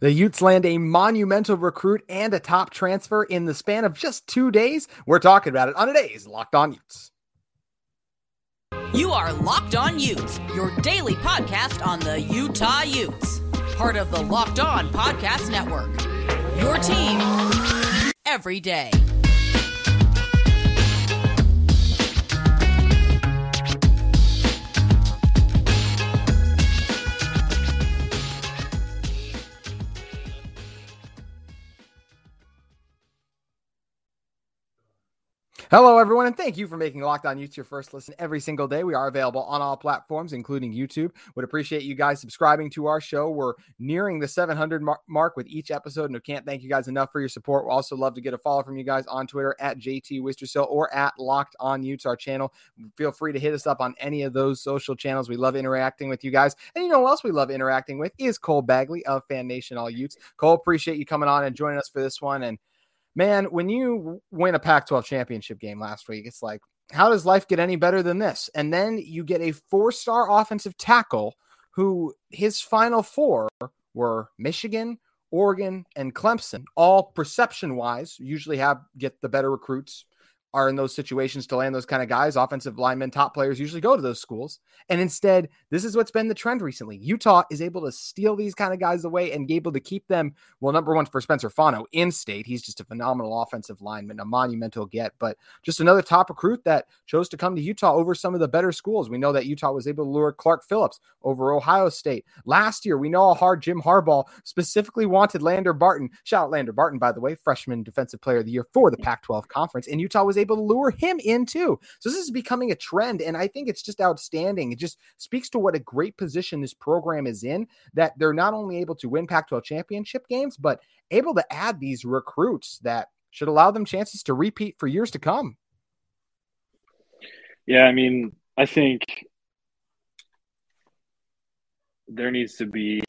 The Utes land a monumental recruit and a top transfer in the span of just two days. We're talking about it on today's Locked On Utes. You are Locked On Utes, your daily podcast on the Utah Utes, part of the Locked On Podcast Network. Your team every day. Hello, everyone, and thank you for making Locked On Utes your first listen every single day. We are available on all platforms, including YouTube. Would appreciate you guys subscribing to our show. We're nearing the 700 mark with each episode, and we can't thank you guys enough for your support. We'll also love to get a follow from you guys on Twitter at JT Wistersill or at Locked On Utes, our channel. Feel free to hit us up on any of those social channels. We love interacting with you guys. And you know what else we love interacting with is Cole Bagley of Fan Nation All Utes. Cole, appreciate you coming on and joining us for this one. And man, when you win a Pac 12 championship game last week, it's like, how does life get any better than this? And then you get a four star offensive tackle who his final four were Michigan, Oregon, and Clemson. All perception wise, usually have get the better recruits are in those situations to land those kind of guys. Offensive linemen, top players usually go to those schools. And instead, this is what's been the trend recently. Utah is able to steal these kind of guys away and able to keep them, well, number one for Spencer Fano in state. He's just a phenomenal offensive lineman, a monumental get, but just another top recruit that chose to come to Utah over some of the better schools. We know that Utah was able to lure Clark Phillips over Ohio State. Last year, we know how hard Jim Harbaugh specifically wanted Lander Barton. Shout out Lander Barton, by the way, freshman defensive player of the year for the Pac 12 conference. And Utah was able to lure him in too. So this is becoming a trend, and I think it's just outstanding. It just speaks to what a great position this program is in that they're not only able to win Pac 12 championship games, but able to add these recruits that should allow them chances to repeat for years to come. Yeah, I mean, I think there needs to be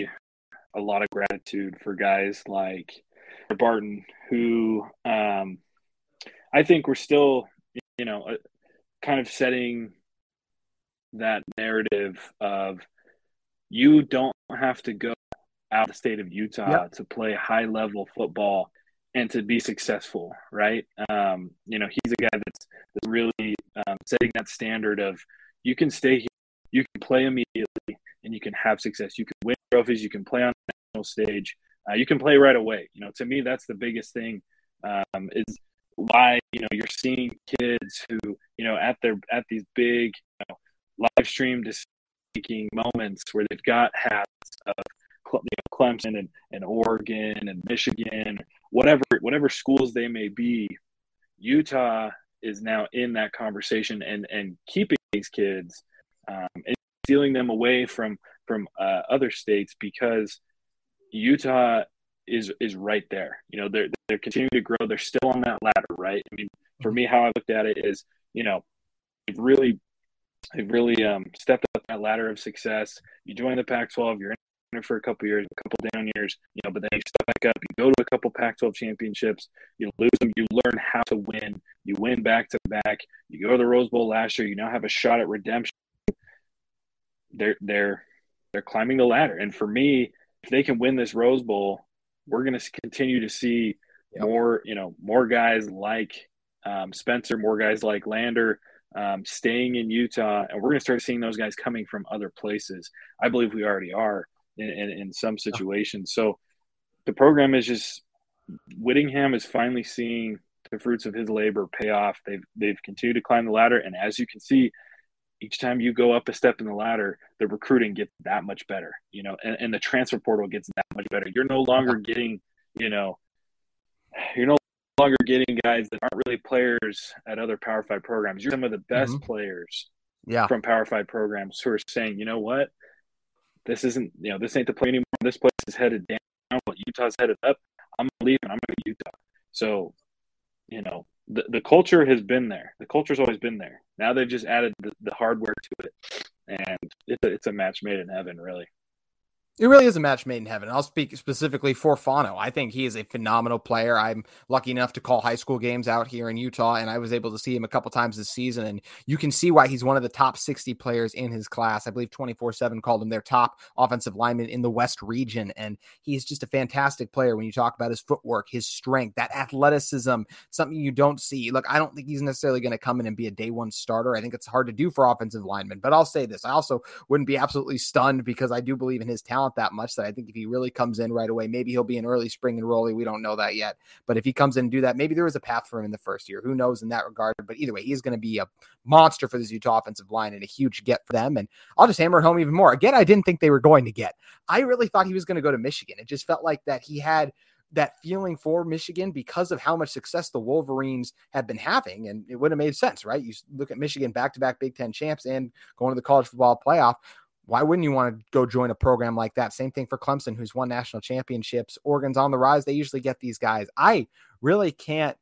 a lot of gratitude for guys like Barton, who um, I think we're still, you know, uh, kind of setting that narrative of you don't have to go out of the state of Utah yep. to play high level football and to be successful, right? Um, you know, he's a guy that's, that's really um, setting that standard of you can stay here, you can play immediately, and you can have success. You can win trophies, you can play on the national stage, uh, you can play right away. You know, to me, that's the biggest thing um, is why you know you're seeing kids who you know at their at these big you know, live stream speaking moments where they've got hats of you know, Clemson and, and Oregon and Michigan, whatever whatever schools they may be, Utah is now in that conversation and and keeping these kids um, and stealing them away from from uh, other states because Utah is is right there. You know, they're they're continuing to grow. They're still on that ladder, right? I mean, for me, how I looked at it is, you know, they've really they've really um, stepped up that ladder of success. You join the Pac-12, you're in it for a couple years, a couple down years, you know, but then you step back up, you go to a couple Pac-12 championships, you lose them, you learn how to win, you win back to back, you go to the Rose Bowl last year, you now have a shot at redemption. They're they're they're climbing the ladder, and for me, if they can win this Rose Bowl, we're going to continue to see yep. more, you know, more guys like um, Spencer, more guys like Lander um, staying in Utah, and we're going to start seeing those guys coming from other places. I believe we already are in, in, in some situations. So the program is just Whittingham is finally seeing the fruits of his labor pay off. They've they've continued to climb the ladder, and as you can see, each time you go up a step in the ladder, the recruiting gets that much better, you know, and, and the transfer portal gets that much better. You're no longer getting, you know, you're no longer getting guys that aren't really players at other Power Five programs. You're some of the best mm-hmm. players yeah. from Power Five programs who are saying, you know what, this isn't, you know, this ain't the play anymore. This place is headed down. But Utah's headed up. I'm leaving. I'm going to Utah. So, you know, the, the culture has been there. The culture's always been there. Now they've just added the, the hardware to it, and it's a, it's a match made in heaven, really. It really is a match made in heaven. I'll speak specifically for Fano. I think he is a phenomenal player. I'm lucky enough to call high school games out here in Utah, and I was able to see him a couple times this season. And you can see why he's one of the top 60 players in his class. I believe 24 7 called him their top offensive lineman in the West region. And he's just a fantastic player when you talk about his footwork, his strength, that athleticism, something you don't see. Look, I don't think he's necessarily going to come in and be a day one starter. I think it's hard to do for offensive linemen. But I'll say this I also wouldn't be absolutely stunned because I do believe in his talent that much that I think if he really comes in right away, maybe he'll be an early spring enrollee. We don't know that yet. But if he comes in and do that, maybe there was a path for him in the first year. Who knows in that regard? But either way, he's going to be a monster for this Utah offensive line and a huge get for them. And I'll just hammer home even more. Again, I didn't think they were going to get. I really thought he was going to go to Michigan. It just felt like that he had that feeling for Michigan because of how much success the Wolverines have been having. And it would have made sense, right? You look at Michigan back to back Big Ten champs and going to the college football playoff. Why wouldn't you want to go join a program like that? Same thing for Clemson, who's won national championships. Oregon's on the rise. They usually get these guys. I really can't.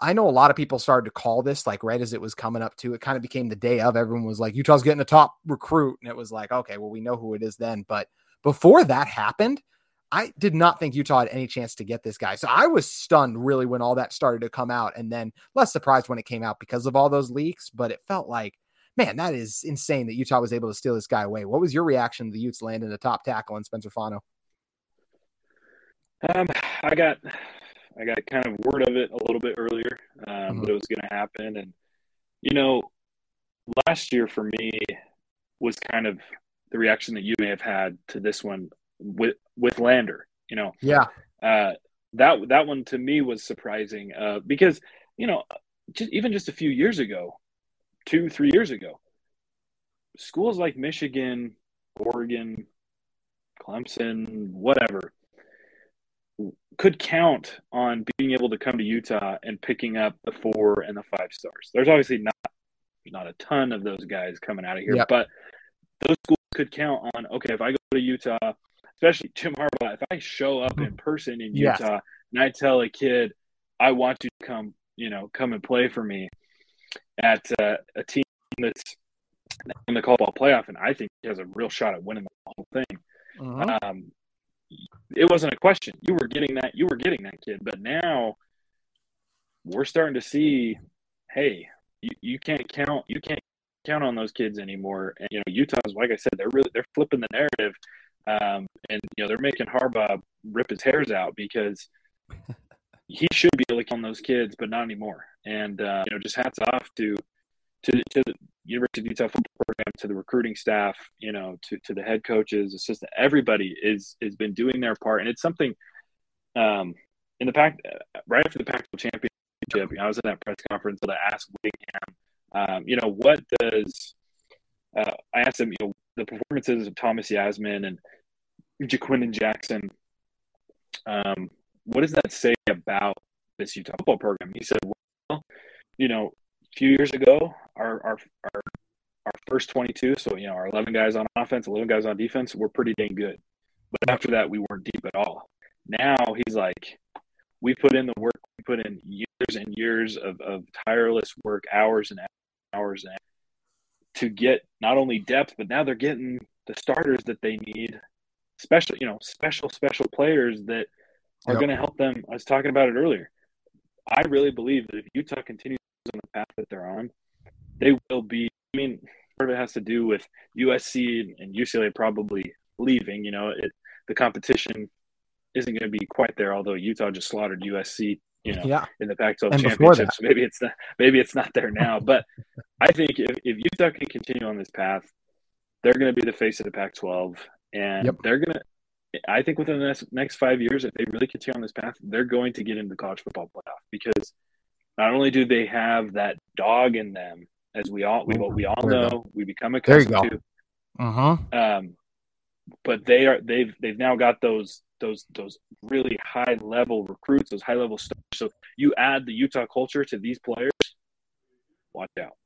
I know a lot of people started to call this like right as it was coming up to it kind of became the day of everyone was like Utah's getting a top recruit and it was like okay well we know who it is then but before that happened I did not think Utah had any chance to get this guy. So I was stunned really when all that started to come out and then less surprised when it came out because of all those leaks but it felt like man, that is insane that Utah was able to steal this guy away. What was your reaction to the Utes landing a top tackle in Spencer Fano? Um, I got, I got kind of word of it a little bit earlier um, mm-hmm. that it was going to happen, and you know, last year for me was kind of the reaction that you may have had to this one with with Lander. You know, yeah, uh, that that one to me was surprising uh, because you know, just, even just a few years ago, two, three years ago. Schools like Michigan, Oregon, Clemson, whatever, could count on being able to come to Utah and picking up the four and the five stars. There's obviously not not a ton of those guys coming out of here, yep. but those schools could count on okay, if I go to Utah, especially Jim Harbaugh, if I show up in person in Utah yes. and I tell a kid, I want you to come, you know, come and play for me, at uh, a team that's in the college playoff, and I think he has a real shot at winning the whole thing. Uh-huh. Um, it wasn't a question. You were getting that. You were getting that kid, but now we're starting to see. Hey, you, you can't count. You can't count on those kids anymore. And you know, Utah's like I said, they're really they're flipping the narrative, um, and you know they're making Harbaugh rip his hairs out because he should be able to count on those kids, but not anymore. And uh, you know, just hats off to to to the University of Utah football program, to the recruiting staff, you know, to to the head coaches, assistant, everybody is has been doing their part, and it's something. Um, in the pack, right after the Pac-12 championship, I was at that press conference that I asked Whittingham, um, you know, what does uh, I asked him, you know, the performances of Thomas Yassmin and Ja'Quinden Jackson. Um, what does that say about this Utah football program? He said, well, you know, a few years ago, our, our, our, our first 22, so, you know, our 11 guys on offense, 11 guys on defense were pretty dang good. But after that, we weren't deep at all. Now he's like, we put in the work, we put in years and years of, of tireless work, hours and hours and to get not only depth, but now they're getting the starters that they need, special, you know, special, special players that – are yep. going to help them. I was talking about it earlier. I really believe that if Utah continues on the path that they're on, they will be. I mean, part of it has to do with USC and UCLA probably leaving. You know, it, the competition isn't going to be quite there. Although Utah just slaughtered USC, you know, yeah. in the Pac-12 and championships, maybe it's not. Maybe it's not there now. but I think if, if Utah can continue on this path, they're going to be the face of the Pac-12, and yep. they're going to I think within the next, next five years, if they really continue on this path, they're going to get into the college football playoff because not only do they have that dog in them, as we all we, we all know, we become accustomed to. Uh huh. Um, but they are they've they've now got those those those really high level recruits, those high level stars. So you add the Utah culture to these players, watch out.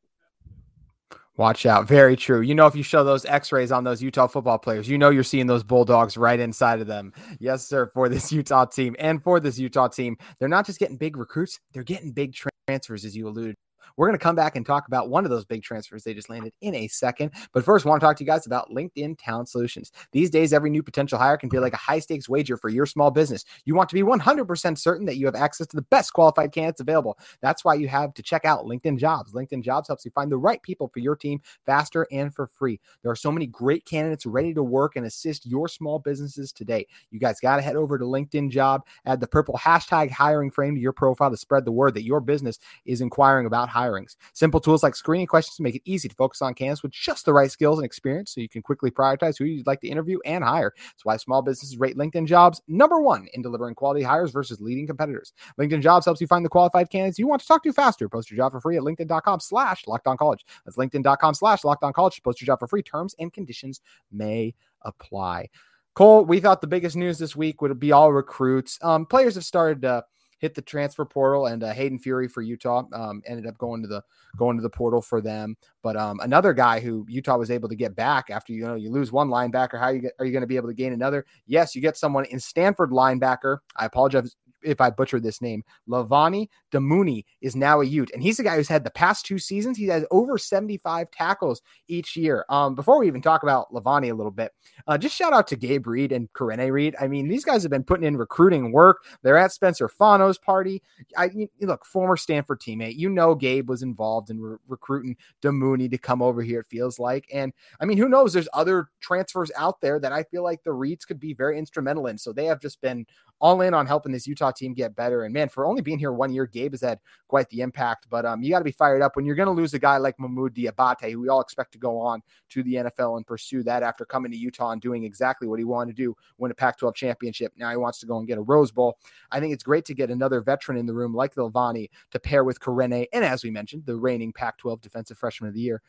Watch out. Very true. You know, if you show those x rays on those Utah football players, you know you're seeing those Bulldogs right inside of them. Yes, sir. For this Utah team and for this Utah team, they're not just getting big recruits, they're getting big transfers, as you alluded We're going to come back and talk about one of those big transfers they just landed in a second. But first, I want to talk to you guys about LinkedIn Talent Solutions. These days, every new potential hire can feel like a high stakes wager for your small business. You want to be 100% certain that you have access to the best qualified candidates available. That's why you have to check out LinkedIn Jobs. LinkedIn Jobs helps you find the right people for your team faster and for free. There are so many great candidates ready to work and assist your small businesses today. You guys got to head over to LinkedIn Job, add the purple hashtag hiring frame to your profile to spread the word that your business is inquiring about hirings. Simple tools like screening questions make it easy to focus on candidates with just the right skills and experience so you can quickly prioritize who you'd like to interview and hire. That's why small businesses rate LinkedIn Jobs number one in delivering quality hires versus leading competitors. LinkedIn Jobs helps you find the qualified candidates you want to talk to faster. Post your job for free at linkedin.com slash college. That's linkedin.com slash college. Post your job for free. Terms and conditions may apply. Cole, we thought the biggest news this week would be all recruits. Um, players have started to hit the transfer portal, and uh, Hayden Fury for Utah um, ended up going to the going to the portal for them. But um, another guy who Utah was able to get back after you know you lose one linebacker, how you get, are you going to be able to gain another? Yes, you get someone in Stanford linebacker. I apologize if I butcher this name, Levani Damuni is now a Ute, and he's the guy who's had the past two seasons. He has over 75 tackles each year. Um, before we even talk about Lavani a little bit, uh, just shout out to Gabe Reed and Karene Reed. I mean, these guys have been putting in recruiting work. They're at Spencer Fano's party. I look, former Stanford teammate. You know, Gabe was involved in re- recruiting Damuni to come over here. It feels like, and I mean, who knows? There's other transfers out there that I feel like the Reeds could be very instrumental in. So they have just been all in on helping this Utah team get better. And man, for only being here one year, Gabe has had quite the impact. But um, you got to be fired up when you're going to lose a guy like Mohamoud Diabate, who we all expect to go on to the NFL and pursue that after coming to Utah and doing exactly what he wanted to do, win a Pac-12 championship. Now he wants to go and get a Rose Bowl. I think it's great to get another veteran in the room like Levani to pair with Karene, and as we mentioned, the reigning Pac-12 Defensive Freshman of the Year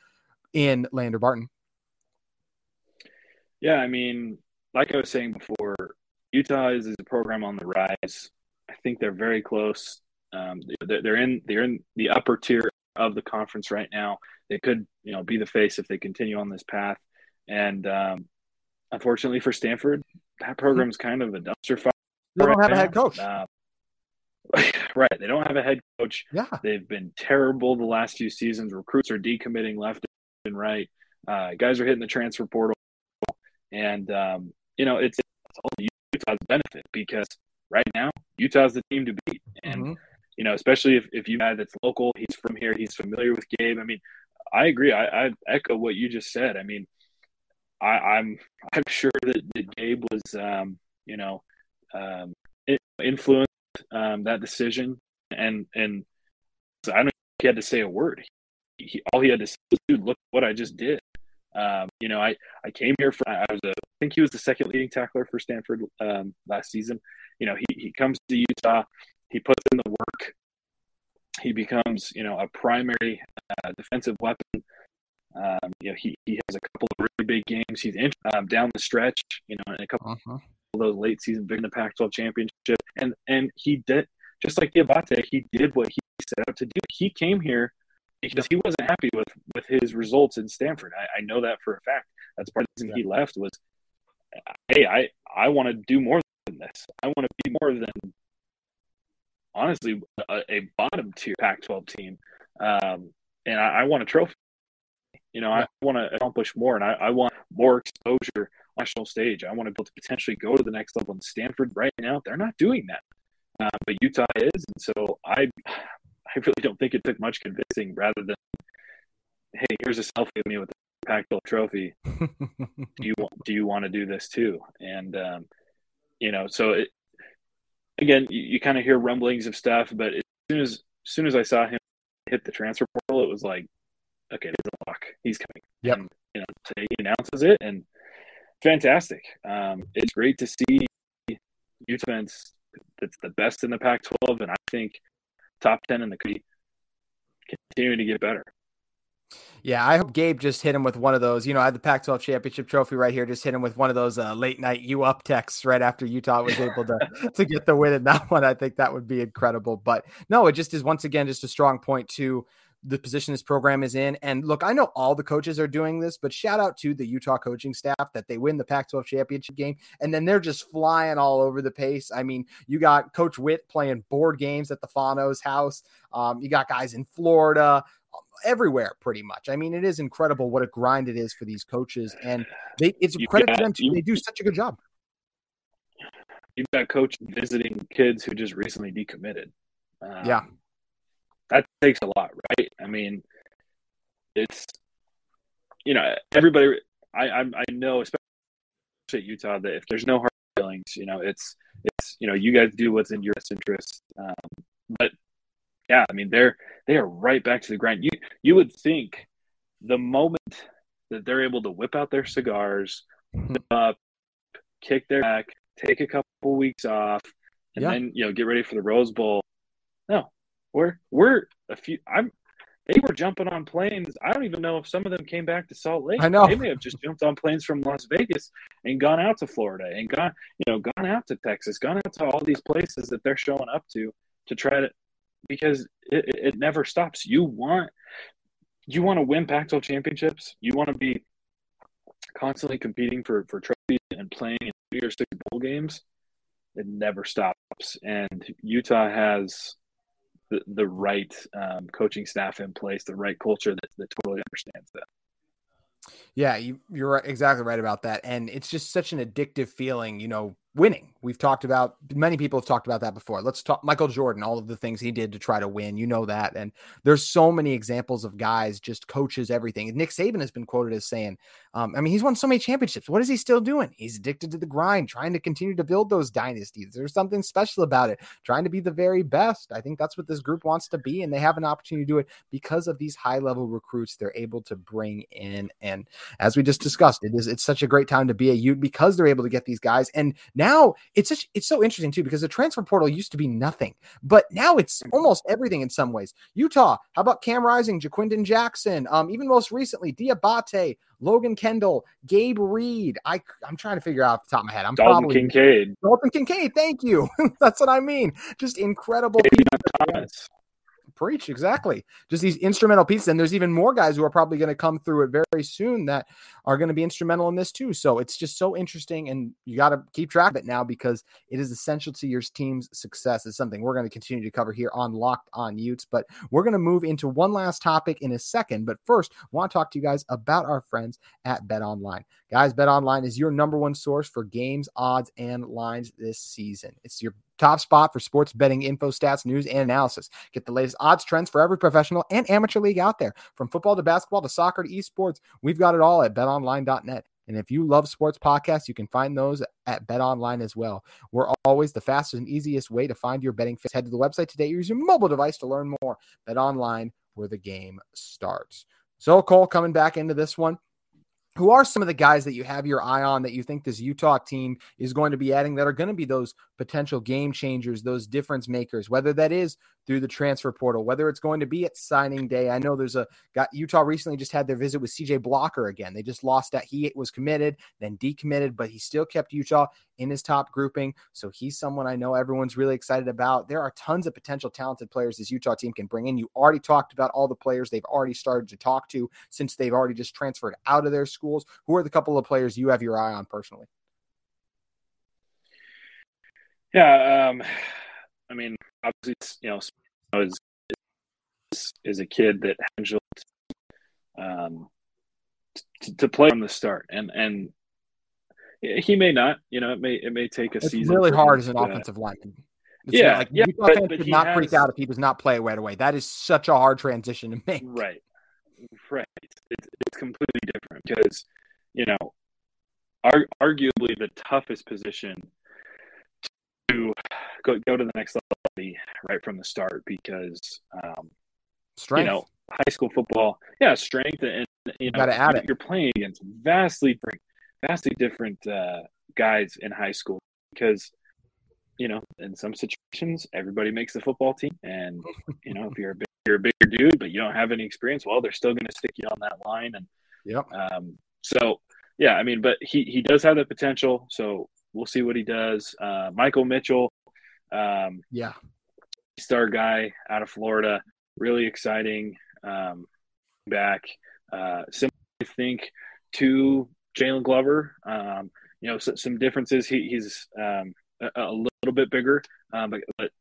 in Lander Barton. Yeah, I mean, like I was saying before, Utah is, is a program on the rise. I think they're very close. Um, they're, they're in they're in the upper tier of the conference right now. They could you know be the face if they continue on this path. And um, unfortunately for Stanford, that program is kind of a dumpster fire. They don't right have now. a head coach. Uh, right. They don't have a head coach. Yeah. They've been terrible the last few seasons. Recruits are decommitting left and right. Uh, guys are hitting the transfer portal. And, um, you know, it's, it's all Utah's benefit because right now Utah's the team to beat, and mm-hmm. you know especially if if you guy that's local, he's from here, he's familiar with Gabe. I mean, I agree. I, I echo what you just said. I mean, I, am I'm, I'm sure that, that Gabe was um, you know um, influenced um, that decision, and and I don't he had to say a word. He, all he had to say was, "Dude, look what I just did." Um, you know, I, I came here for, I was a, I think he was the second leading tackler for Stanford um, last season. You know, he, he comes to Utah, he puts in the work, he becomes, you know, a primary uh, defensive weapon. Um, you know, he, he has a couple of really big games. He's in, um, down the stretch, you know, in a couple uh-huh. of those late season big in the Pac-12 championship. And, and he did, just like Diabate, he did what he set out to do. He came here because he wasn't happy with with his results in Stanford. I, I know that for a fact. That's part of the reason yeah. he left was, hey, I I want to do more than this. I want to be more than honestly a, a bottom tier Pac-12 team, um, and I, I, want a trophy. You know, yeah. I want to accomplish more, and I, I want more exposure on national stage. I want to be able to potentially go to the next level. In Stanford, right now, they're not doing that, uh, but Utah is, and so I I really don't think it took much convincing rather than, hey, here's a selfie of me with the Pac-12 trophy. do you want, do you want to do this too? And, um, you know, so it, again, you, you kind of hear rumblings of stuff, but as soon as, as soon as I saw him hit the transfer portal, it was like, okay, there's a lock. He's coming. Yep. And, you know, today he announces it and fantastic. Um, it's great to see Utah that's the best in the Pac-12, and I think top 10 in the country, continuing to get better. Yeah, I hope Gabe just hit him with one of those. You know, I had the Pac 12 championship trophy right here. Just hit him with one of those uh, late night you up texts right after Utah was able to, to get the win in that one. I think that would be incredible. But no, it just is once again just a strong point to the position this program is in. And look, I know all the coaches are doing this, but shout out to the Utah coaching staff that they win the Pac 12 championship game and then they're just flying all over the pace. I mean, you got Coach Witt playing board games at the Fano's house, um, you got guys in Florida. Everywhere, pretty much. I mean, it is incredible what a grind it is for these coaches, and they, it's a credit got- to them too. They do such a good job. You've got coach visiting kids who just recently decommitted. Um, Yeah. That takes a lot, right? I mean, it's you know everybody. I I, I know, especially at Utah, that if there's no hard feelings, you know, it's it's you know you guys do what's in your best interest. Um, but yeah, I mean they're they are right back to the grind. You you would think the moment that they're able to whip out their cigars, Mhm. up, kick their back, take a couple weeks off, and Yeah. then you know get ready for the Rose Bowl. No, we're we're a few. I'm. They were jumping on planes. I don't even know if some of them came back to Salt Lake. I know. they may have just jumped on planes from Las Vegas and gone out to Florida and gone, you know, gone out to Texas, gone out to all these places that they're showing up to to try to, because it, it- never stops. You want, you want to win Pac-12 championships. You want to be constantly competing for for trophies and playing in three or six bowl games. It never stops, and Utah has the, right um, coaching staff in place, the right culture that, that totally understands that. Yeah, you, you're exactly right about that. And it's just such an addictive feeling, you know, winning. We've talked about, many people have talked about that before. Let's talk Michael Jordan, all of the things he did to try to win. You know that. And there's so many examples of guys, just coaches, everything. Nick Saban has been quoted as saying, um, I mean, he's won so many championships. What is he still doing? He's addicted to the grind, trying to continue to build those dynasties. There's something special about it, trying to be the very best. I think that's what this group wants to be. And they have an opportunity to do it because of these high level recruits they're able to bring in. And as we just discussed, it is it's such a great time to be a Ute because they're able to get these guys. And now it's such it's so interesting too because the transfer portal used to be nothing, but now it's almost everything in some ways. Utah, how about Cam Rising, Ja'Quinden Jackson, um, even most recently Diabate, Logan Kendall, Gabe Reed. I I'm trying to figure out off the top of my head. I'm Dalton probably Kincaid, Dalton Kincaid. Thank you. That's what I mean. Just incredible. Thomas. Preach exactly. Just these instrumental pieces, and there's even more guys who are probably going to come through it very soon that are going to be instrumental in this too. So it's just so interesting, and you got to keep track of it now because it is essential to your team's success. It's something we're going to continue to cover here on Locked On Utes, but we're going to move into one last topic in a second. But first, I want to talk to you guys about our friends at Bet Online. Guys, Bet Online is your number one source for games, odds, and lines this season. It's your top spot for sports betting info, stats, news, and analysis. Get the latest odds trends for every professional and amateur league out there. From football to basketball to soccer to esports, we've got it all at betonline.net. And if you love sports podcasts, you can find those at BetOnline as well. We're always the fastest and easiest way to find your betting fix. Head to the website today. Or use your mobile device to learn more. BetOnline, where the game starts. So, Cole, coming back into this one, who are some of the guys that you have your eye on that you think this Utah team is going to be adding that are going to be those potential game changers, those difference makers, whether that is through the transfer portal, whether it's going to be at signing day. I know there's a got Utah recently just had their visit with CJ Blocker again. They just lost that he was committed, then decommitted, but he still kept Utah in his top grouping. So he's someone I know everyone's really excited about. There are tons of potential talented players this Utah team can bring in. You already talked about all the players they've already started to talk to since they've already just transferred out of their schools. Who are the couple of players you have your eye on personally? Yeah, um, I mean, obviously, you know, is, is a kid that handled um, to, to play from the start, and and he may not, you know, it may it may take a season. It's season. really hard as an offensive lineman. It's Yeah, like yeah, Utah but- but should not freak out if he does not play right away. That is such a hard transition to make. Right, right. It's, it's completely different because you know, ar- arguably the toughest position go go to the next level right from the start because um, Strength. you know high school football, yeah, strength and you know gotta add you're, it. you're playing against vastly different, vastly different uh, guys in high school because you know in some situations everybody makes the football team, and you know if you're a big, you're a bigger dude but you don't have any experience, well they're still going to stick you on that line, and yeah um, so yeah, I mean, but he he does have the potential, so we'll see what he does. Uh, Michael Mitchell. Um, Yeah. star guy out of Florida. Really exciting. um, back. Uh, similar, I think, to Jaylon Glover. Um, you know, so, some differences. He, he's um, a, a, little bit bigger, um, but, but,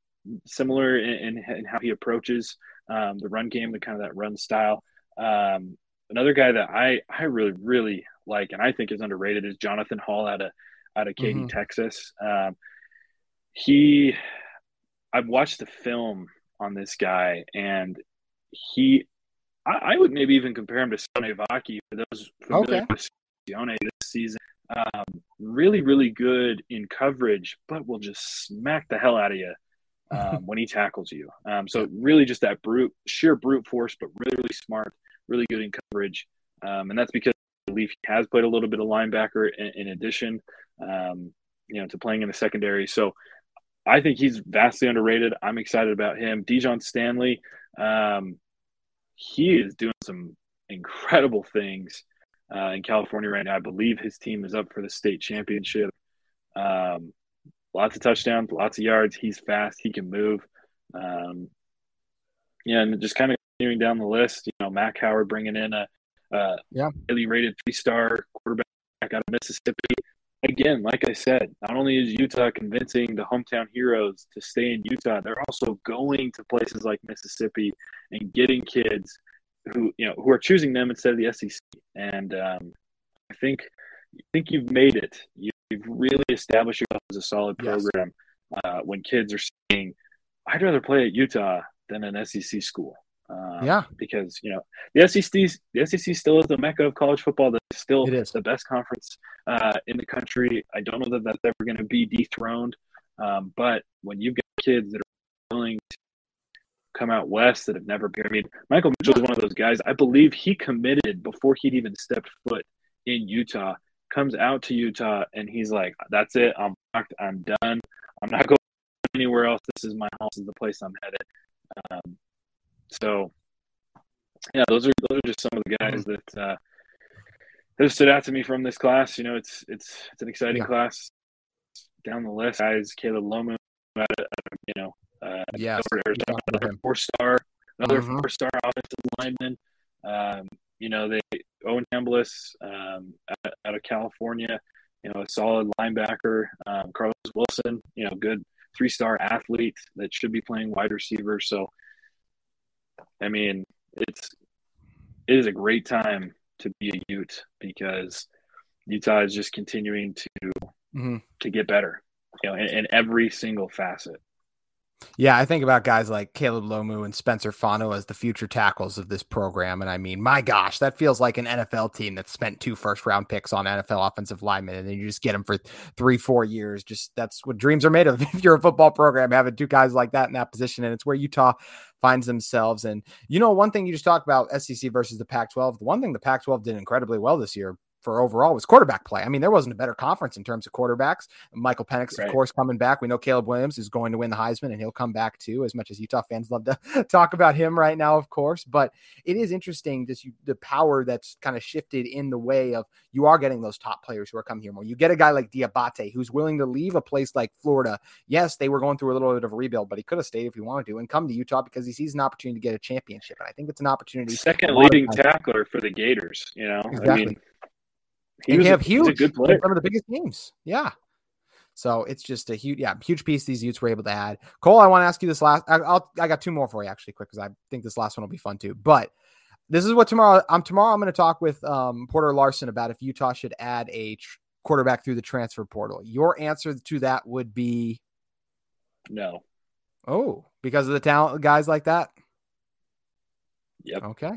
similar in, in, in, how he approaches um, the run game, the kind of that run style. Um, another guy that I I really really like and I think is underrated is Jonathan Hall out of out of Katy, mm-hmm. Texas. Um, he, I've watched the film on this guy, and he, I, I would maybe even compare him to Sione Vaki for those familiar okay. with Sione this season. Um, really, really good in coverage, but will just smack the hell out of you um, when he tackles you. Um, so really, just that brute, sheer brute force, but really, really smart, really good in coverage, um, and that's because I believe he has played a little bit of linebacker in, in addition, um, you know, to playing in the secondary. So I think he's vastly underrated. I'm excited about him. Dijon Stanley, um, he is doing some incredible things uh, in California right now. I believe his team is up for the state championship. Um, lots of touchdowns, lots of yards. He's fast. He can move. Um, yeah, and just kind of continuing down the list, you know, Mac Howard bringing in a, a yeah. highly rated three-star quarterback out of Mississippi again, like I said, not only is Utah convincing the hometown heroes to stay in Utah, they're also going to places like Mississippi and getting kids who you know who are choosing them instead of the SEC. And um, I think I think you've made it. You've really established yourself as a solid program. Yes. Uh, when kids are saying, "I'd rather play at Utah than an SEC school." Um, yeah, because you know the SEC, the SEC still is the mecca of college football. That's still the best conference uh, in the country. I don't know that that's ever going to be dethroned. Um, but when you've got kids that are willing to come out west that have never been, I mean, Michael Mitchell is one of those guys. I believe he committed before he'd even stepped foot in Utah. Comes out to Utah and he's like, "That's it. I'm locked. I'm done. I'm not going anywhere else. This is my house. This is the place I'm headed." Um, so, yeah, those are those are just some of the guys mm-hmm. that uh, that stood out to me from this class. You know, it's it's it's an exciting yeah. class. Down the list, guys, Caleb Lomu, you know, uh, yeah, another four star, another mm-hmm. four star offensive lineman. Um, you know, they Owen Chambliss um, out, out, of California, you know, a solid linebacker. Um, Carlos Wilson, you know, good three star athlete that should be playing wide receiver. So I mean, it's it is a great time to be a Ute because Utah is just continuing to mm-hmm. to get better, you know, in, in, every single facet. Yeah, I think about guys like Caleb Lomu and Spencer Fano as the future tackles of this program. And I mean, my gosh, that feels like an NFL team that spent two first round picks on NFL offensive linemen. And then you just get them for three, four years. Just that's what dreams are made of. If you're a football program, having two guys like that in that position. And it's where Utah finds themselves. And, you know, one thing you just talked about SEC versus the Pac 12, the one thing the Pac 12 did incredibly well this year for overall was quarterback play. I mean, there wasn't a better conference in terms of quarterbacks. Michael Penix, right. of course, coming back. We know Caleb Williams is going to win the Heisman and he'll come back too, as much as Utah fans love to talk about him right now, of course. But it is interesting just you, the power that's kind of shifted in the way of you are getting those top players who are coming here more. You get a guy like Diabate who's willing to leave a place like Florida. Yes, they were going through a little bit of a rebuild, but he could have stayed if he wanted to and come to Utah because he sees an opportunity to get a championship. And I think it's an opportunity. Second leading tackler for the Gators, you know. Exactly. I mean, he was have a, huge, good player. One of the biggest games. Yeah. So it's just a huge, yeah, huge piece these Utes were able to add. Cole, I want to ask you this last. I, will I got two more for you actually, quick, because I think this last one will be fun too. But this is what tomorrow. I'm um, tomorrow. I'm going to talk with um, Porter Larson about if Utah should add a tr- quarterback through the transfer portal. Your answer to that would be no. Oh, because of the talent guys like that. Yep. Okay.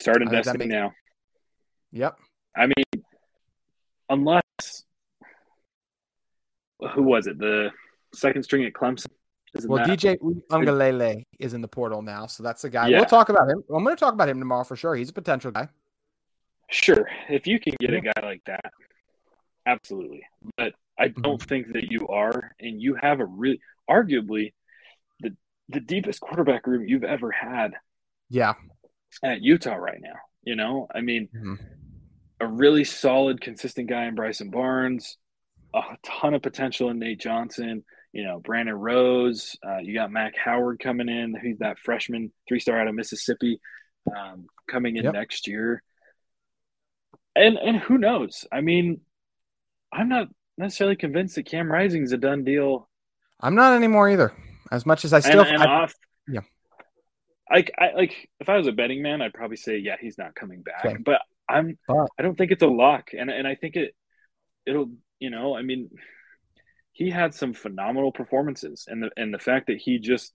Start investing makes... now. Yep. I mean, unless who was it? The second string at Clemson. Isn't well, that... DJ Uiagalelei is in the portal now, so that's the guy. Yeah. We'll talk about him. I'm going to talk about him tomorrow for sure. He's a potential guy. Sure, if you can get a guy like that, absolutely. But I mm-hmm. don't mm-hmm. think that you are, and you have a really, arguably, the the deepest quarterback room you've ever had. Yeah, at Utah right now. You know, I mean, mm-hmm a really solid, consistent guy in Bryson Barnes, a ton of potential in Nate Johnson. you know, Brandon Rose. Uh, you got Mac Howard coming in. He's that freshman, three star out of Mississippi, um, coming in yep. next year. And and who knows? I mean, I'm not necessarily convinced that Cam Rising is a done deal. I'm not anymore either. As much as I still, and, and I, off, yeah. Like I like if I was a betting man, I'd probably say yeah, he's not coming back. But I'm but, I don't think it's a lock, and and I think it it'll you know I mean he had some phenomenal performances, and the and the fact that he just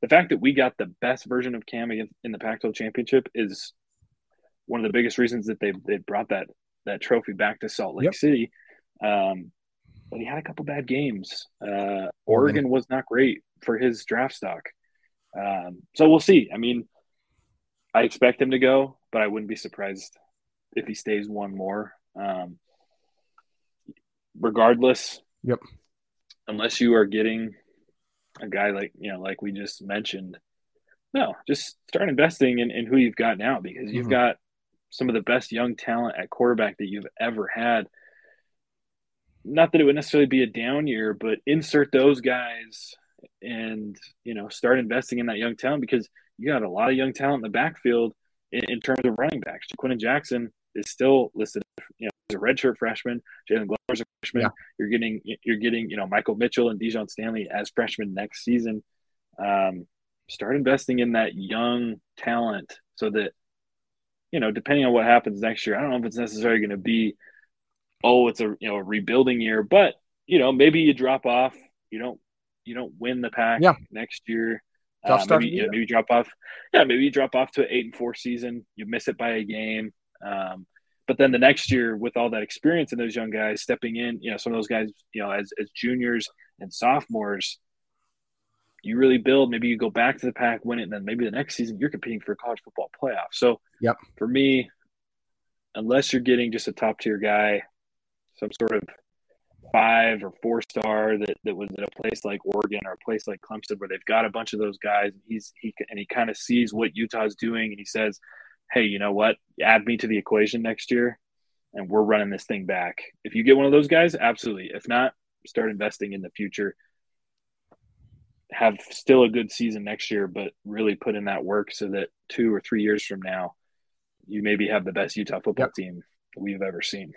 the fact that we got the best version of Cam in the Pac-12 championship is one of the biggest reasons that they they brought that that trophy back to Salt Lake yep. City. Um, but he had a couple bad games. Uh, Oregon was not great for his draft stock. Um, so we'll see. I mean, I expect him to go, but I wouldn't be surprised if he stays one more. Um, regardless, yep. Unless you are getting a guy like you know, like we just mentioned, no, just start investing in, in who you've got now because you've mm-hmm. got some of the best young talent at quarterback that you've ever had. Not that it would necessarily be a down year, but insert those guys and you know start investing in that young talent because you got a lot of young talent in the backfield in, in terms of running backs. Quinton Jackson is still listed, you know, as a redshirt freshman. Jaylon Glover's a freshman. Yeah. You're getting you're getting you know Michael Mitchell and Dijon Stanley as freshmen next season. Um, start investing in that young talent so that you know depending on what happens next year, I don't know if it's necessarily going to be oh it's a you know a rebuilding year, but you know maybe you drop off. You don't you don't win the pack yeah. next year. Uh, maybe, you know, maybe drop off. Yeah, maybe you drop off to an eight and four season. You miss it by a game. Um, but then the next year, with all that experience and those young guys stepping in, you know, some of those guys, you know, as as juniors and sophomores, you really build. Maybe you go back to the pack, win it, and then maybe the next season you're competing for a college football playoff. So, yep. For me, unless you're getting just a top tier guy, some sort of five or four star that, that was at a place like Oregon or a place like Clemson where they've got a bunch of those guys and he's he and he kind of sees what Utah's doing and he says, Hey, you know what? Add me to the equation next year and we're running this thing back. If you get one of those guys, absolutely. If not, start investing in the future. Have still a good season next year, but really put in that work so that two or three years from now, you maybe have the best Utah football yep. team we've ever seen.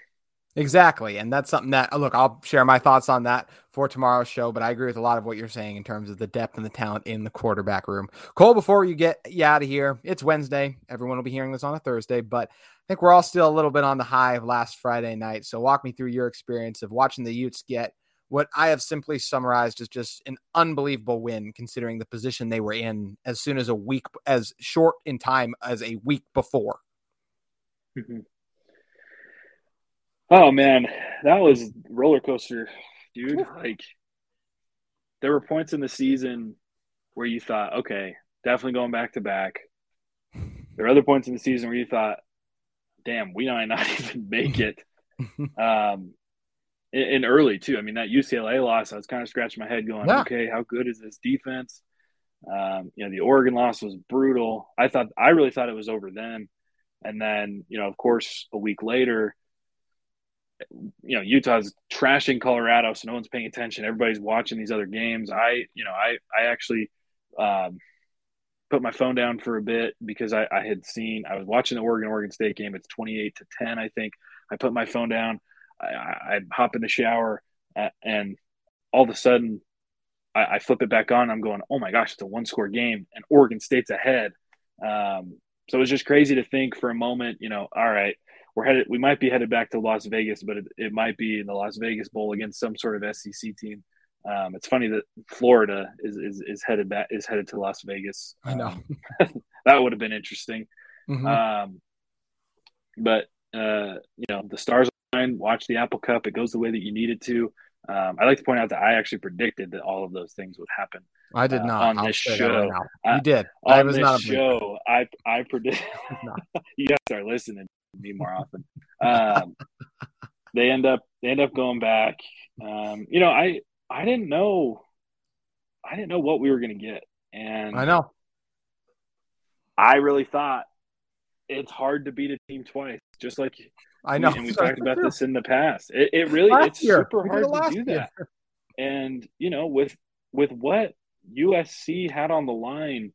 Exactly. And that's something that, look, I'll share my thoughts on that for tomorrow's show, but I agree with a lot of what you're saying in terms of the depth and the talent in the quarterback room. Cole, before you get you out of here, it's Wednesday. Everyone will be hearing this on a Thursday, but I think we're all still a little bit on the high of last Friday night. So walk me through your experience of watching the Utes get what I have simply summarized as just an unbelievable win, considering the position they were in as soon as a week, as short in time as a week before. Mm-hmm. Oh man, that was roller coaster, dude. Like there were points in the season where you thought, okay, definitely going back to back. There are other points in the season where you thought, damn, we might not even make it. um, in, early too. I mean, that UCLA loss, I was kind of scratching my head, going, yeah. okay, how good is this defense? Um, you know, the Oregon loss was brutal. I thought, I really thought it was over then. And then, you know, of course, a week later, you know Utah's trashing Colorado, so no one's paying attention. Everybody's watching these other games. I, you know, I I actually um, put my phone down for a bit because I, I had seen I was watching the Oregon Oregon State game. It's twenty eight to ten, I think. I put my phone down. I, I hop in the shower, and all of a sudden, I, I, flip it back on. I'm going, oh my gosh, it's a one score game, and Oregon State's ahead. Um, so it was just crazy to think for a moment. You know, all right we're headed we might be headed back to Las Vegas, but it, it might be in the Las Vegas Bowl against some sort of SEC team. Um, it's funny that Florida is, is, is headed back is headed to Las Vegas. I know um, that would have been interesting. Mm-hmm. Um, but uh, you know the stars line. Watch the Apple Cup. It goes the way that you need it to. Um, I like to point out that I actually predicted that all of those things would happen. I did uh, not uh, on this show. Right you did. I was not a show. I I predict. you guys start listening me more often. Um, they end up they end up going back. Um, you know, I I didn't know I didn't know what we were going to get, and I know I really thought it's hard to beat a team twice, just like I know. And we talked about this in the past. It, it really last it's year. super hard to do that. And you know, with with what USC had on the line,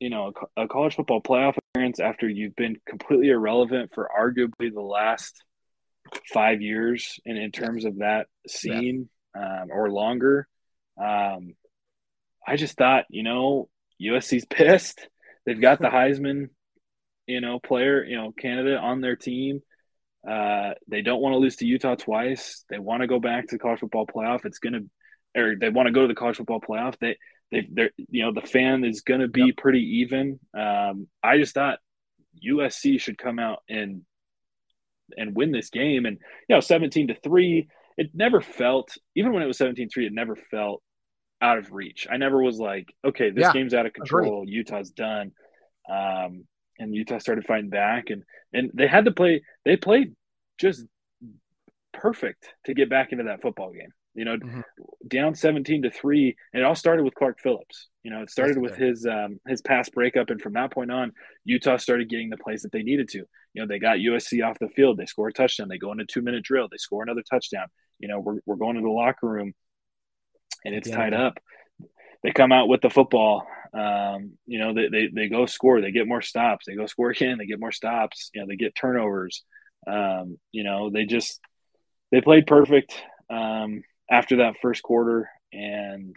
you know, a, a college football playoff after you've been completely irrelevant for arguably the last five years, in in terms of that scene yeah. um, or longer. Um, I just thought, you know, USC's pissed. They've got the Heisman, you know, player, you know, candidate on their team. Uh, they don't want to lose to Utah twice. They want to go back to the college football playoff. It's gonna, or they want to go to the college football playoff. They, they, they're, you know, the fan is gonna be yep. pretty even. Um, I just thought USC should come out and and win this game. And you know, seventeen to three, it never felt, even when it was 17-3, it never felt out of reach. I never was like, okay, this yeah, game's out of control. Agreed. Utah's done. Um, and Utah started fighting back, and and they had to play. They played just perfect to get back into that football game. You know, mm-hmm. down seventeen to three, and it all started with Clark Phillips. You know, it started with his um, his pass breakup, and from that point on, Utah started getting the plays that they needed to. You know, they got USC off the field. They score a touchdown. They go into two minute drill. They score another touchdown. You know, we're we're going to the locker room, and it's yeah. tied up. They come out with the football um, you know, they, they, they go score, they get more stops, they go score again, they get more stops, you know, they get turnovers. Um, you know, they just, they played perfect um, after that first quarter and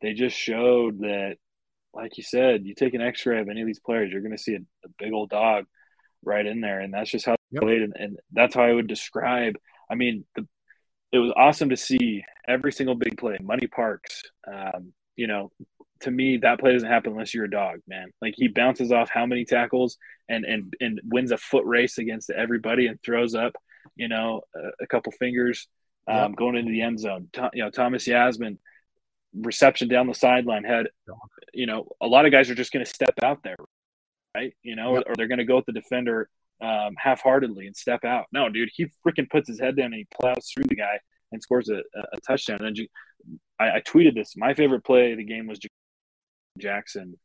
they just showed that, like you said, you take an x-ray of any of these players, you're going to see a, a, big old dog right in there. And that's just how yep. they played. And, and that's how I would describe, I mean, the, it was awesome to see every single big play, Money Parks, um, you know, to me, that play doesn't happen unless you're a dog, man. Like he bounces off how many tackles and and and wins a foot race against everybody and throws up, you know, a, a couple fingers um, yep. going into the end zone. you know, Thomas Yassmin reception down the sideline had, you know, a lot of guys are just going to step out there, right? You know, yep. or, or, they're going to go with the defender um, half-heartedly and step out. No, dude, he freaking puts his head down and he plows through the guy and scores a, a touchdown. And then I, I, tweeted this. My favorite play of the game was Jackson.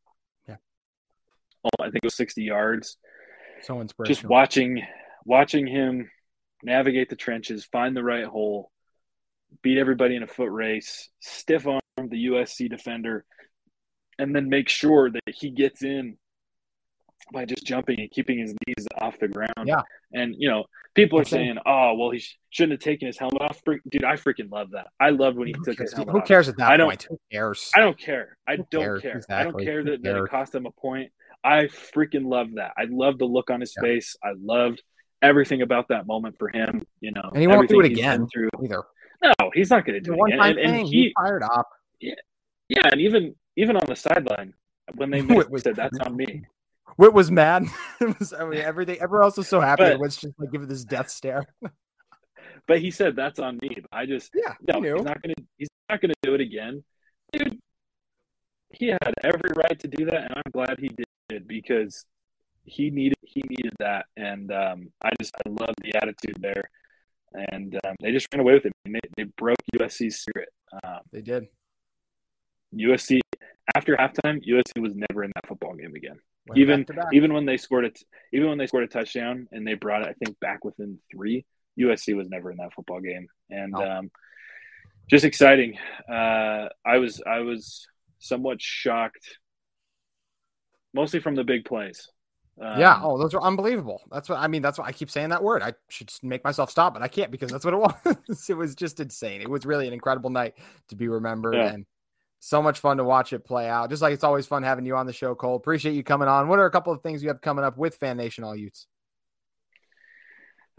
Yeah. Oh, I think it was 60 yards. So inspirational. Just watching watching him navigate the trenches, find the right hole, beat everybody in a foot race, stiff arm the USC defender, and then make sure that he gets in by just jumping and keeping his knees off the ground. Yeah. And, you know, people are saying, oh, well, he sh- shouldn't have taken his helmet off. Dude, I freaking love that. I love when he Who took cares? his helmet Who off. cares at that I don't, point? Who cares? I don't care. I Who don't cares? care. Exactly. I don't care that, that, it cost him a point. I freaking love that. I love the look on his yeah. face. I loved everything about that moment for him. You know, and he won't do it again through. either. No, he's not going to do it one again. And, and he fired up. Yeah, yeah, and even even on the sideline when they missed, said that's on me. Whit was mad. it was I mean everything. Everyone else was so happy. But, Whit's just like give giving this death stare. but he said that's on me. I just yeah, no, he's not gonna he's not gonna do it again, dude. He had every right to do that, and I'm glad he did it because he needed he needed that, and um, I just I love the attitude there, and um, they just ran away with it. They, they broke USC's spirit. Um, they did. USC after halftime, USC was never in that football game again. Went even even when they scored it, even when they scored a touchdown and they brought it, I think back within three. USC was never in that football game, and oh. um, just exciting. Uh, I was I was somewhat shocked, mostly from the big plays. Um, yeah. Oh, those are unbelievable. That's what I mean. That's why I keep saying that word. I should make myself stop, but I can't because that's what it was. it was just insane. It was really an incredible night to be remembered, yeah. and so much fun to watch it play out. Just like it's always fun having you on the show, Cole. Appreciate you coming on. What are a couple of things you have coming up with Fan Nation All Utes?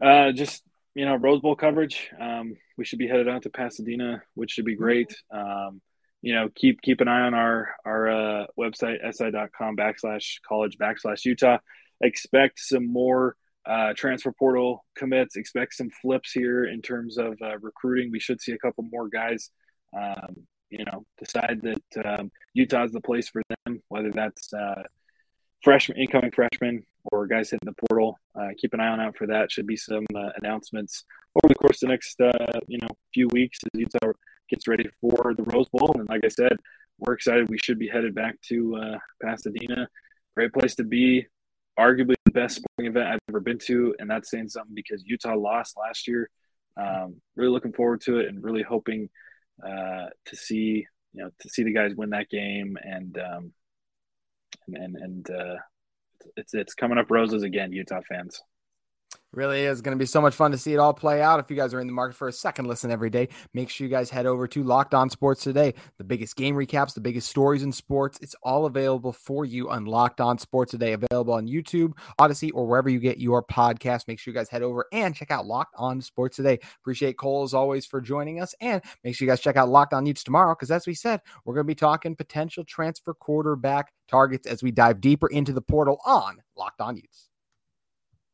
Uh, just you know, Rose Bowl coverage. Um, we should be headed out to Pasadena, which should be great. Um, you know, keep keep an eye on our our uh, website si.com backslash college backslash Utah. Expect some more uh, transfer portal commits. Expect some flips here in terms of uh, recruiting. We should see a couple more guys um, you know decide that um, Utah's the place for them, whether that's uh, freshman, incoming freshmen, or guys hitting the portal. Uh, keep an eye on out for that. Should be some uh, announcements over the course of the next uh, you know few weeks as Utah gets ready for the Rose Bowl. And like I said, we're excited. We should be headed back to uh, Pasadena. Great place to be. Arguably the best sporting event I've ever been to, and that's saying something because Utah lost last year. Um, really looking forward to it, and really hoping uh, to see you know to see the guys win that game and um, and and, uh, it's it's coming up roses again, Utah fans. Really is going to be so much fun to see it all play out. If you guys are in the market for a second listen every day, make sure you guys head over to Locked On Sports today. The biggest game recaps, the biggest stories in sports, it's all available for you on Locked On Sports today. Available on YouTube, Audacy, or wherever you get your podcast. Make sure you guys head over and check out Locked On Sports today. Appreciate Cole as always for joining us, and make sure you guys check out Locked On Utes tomorrow because, as we said, we're going to be talking potential transfer quarterback targets as we dive deeper into the portal on Locked On Utes.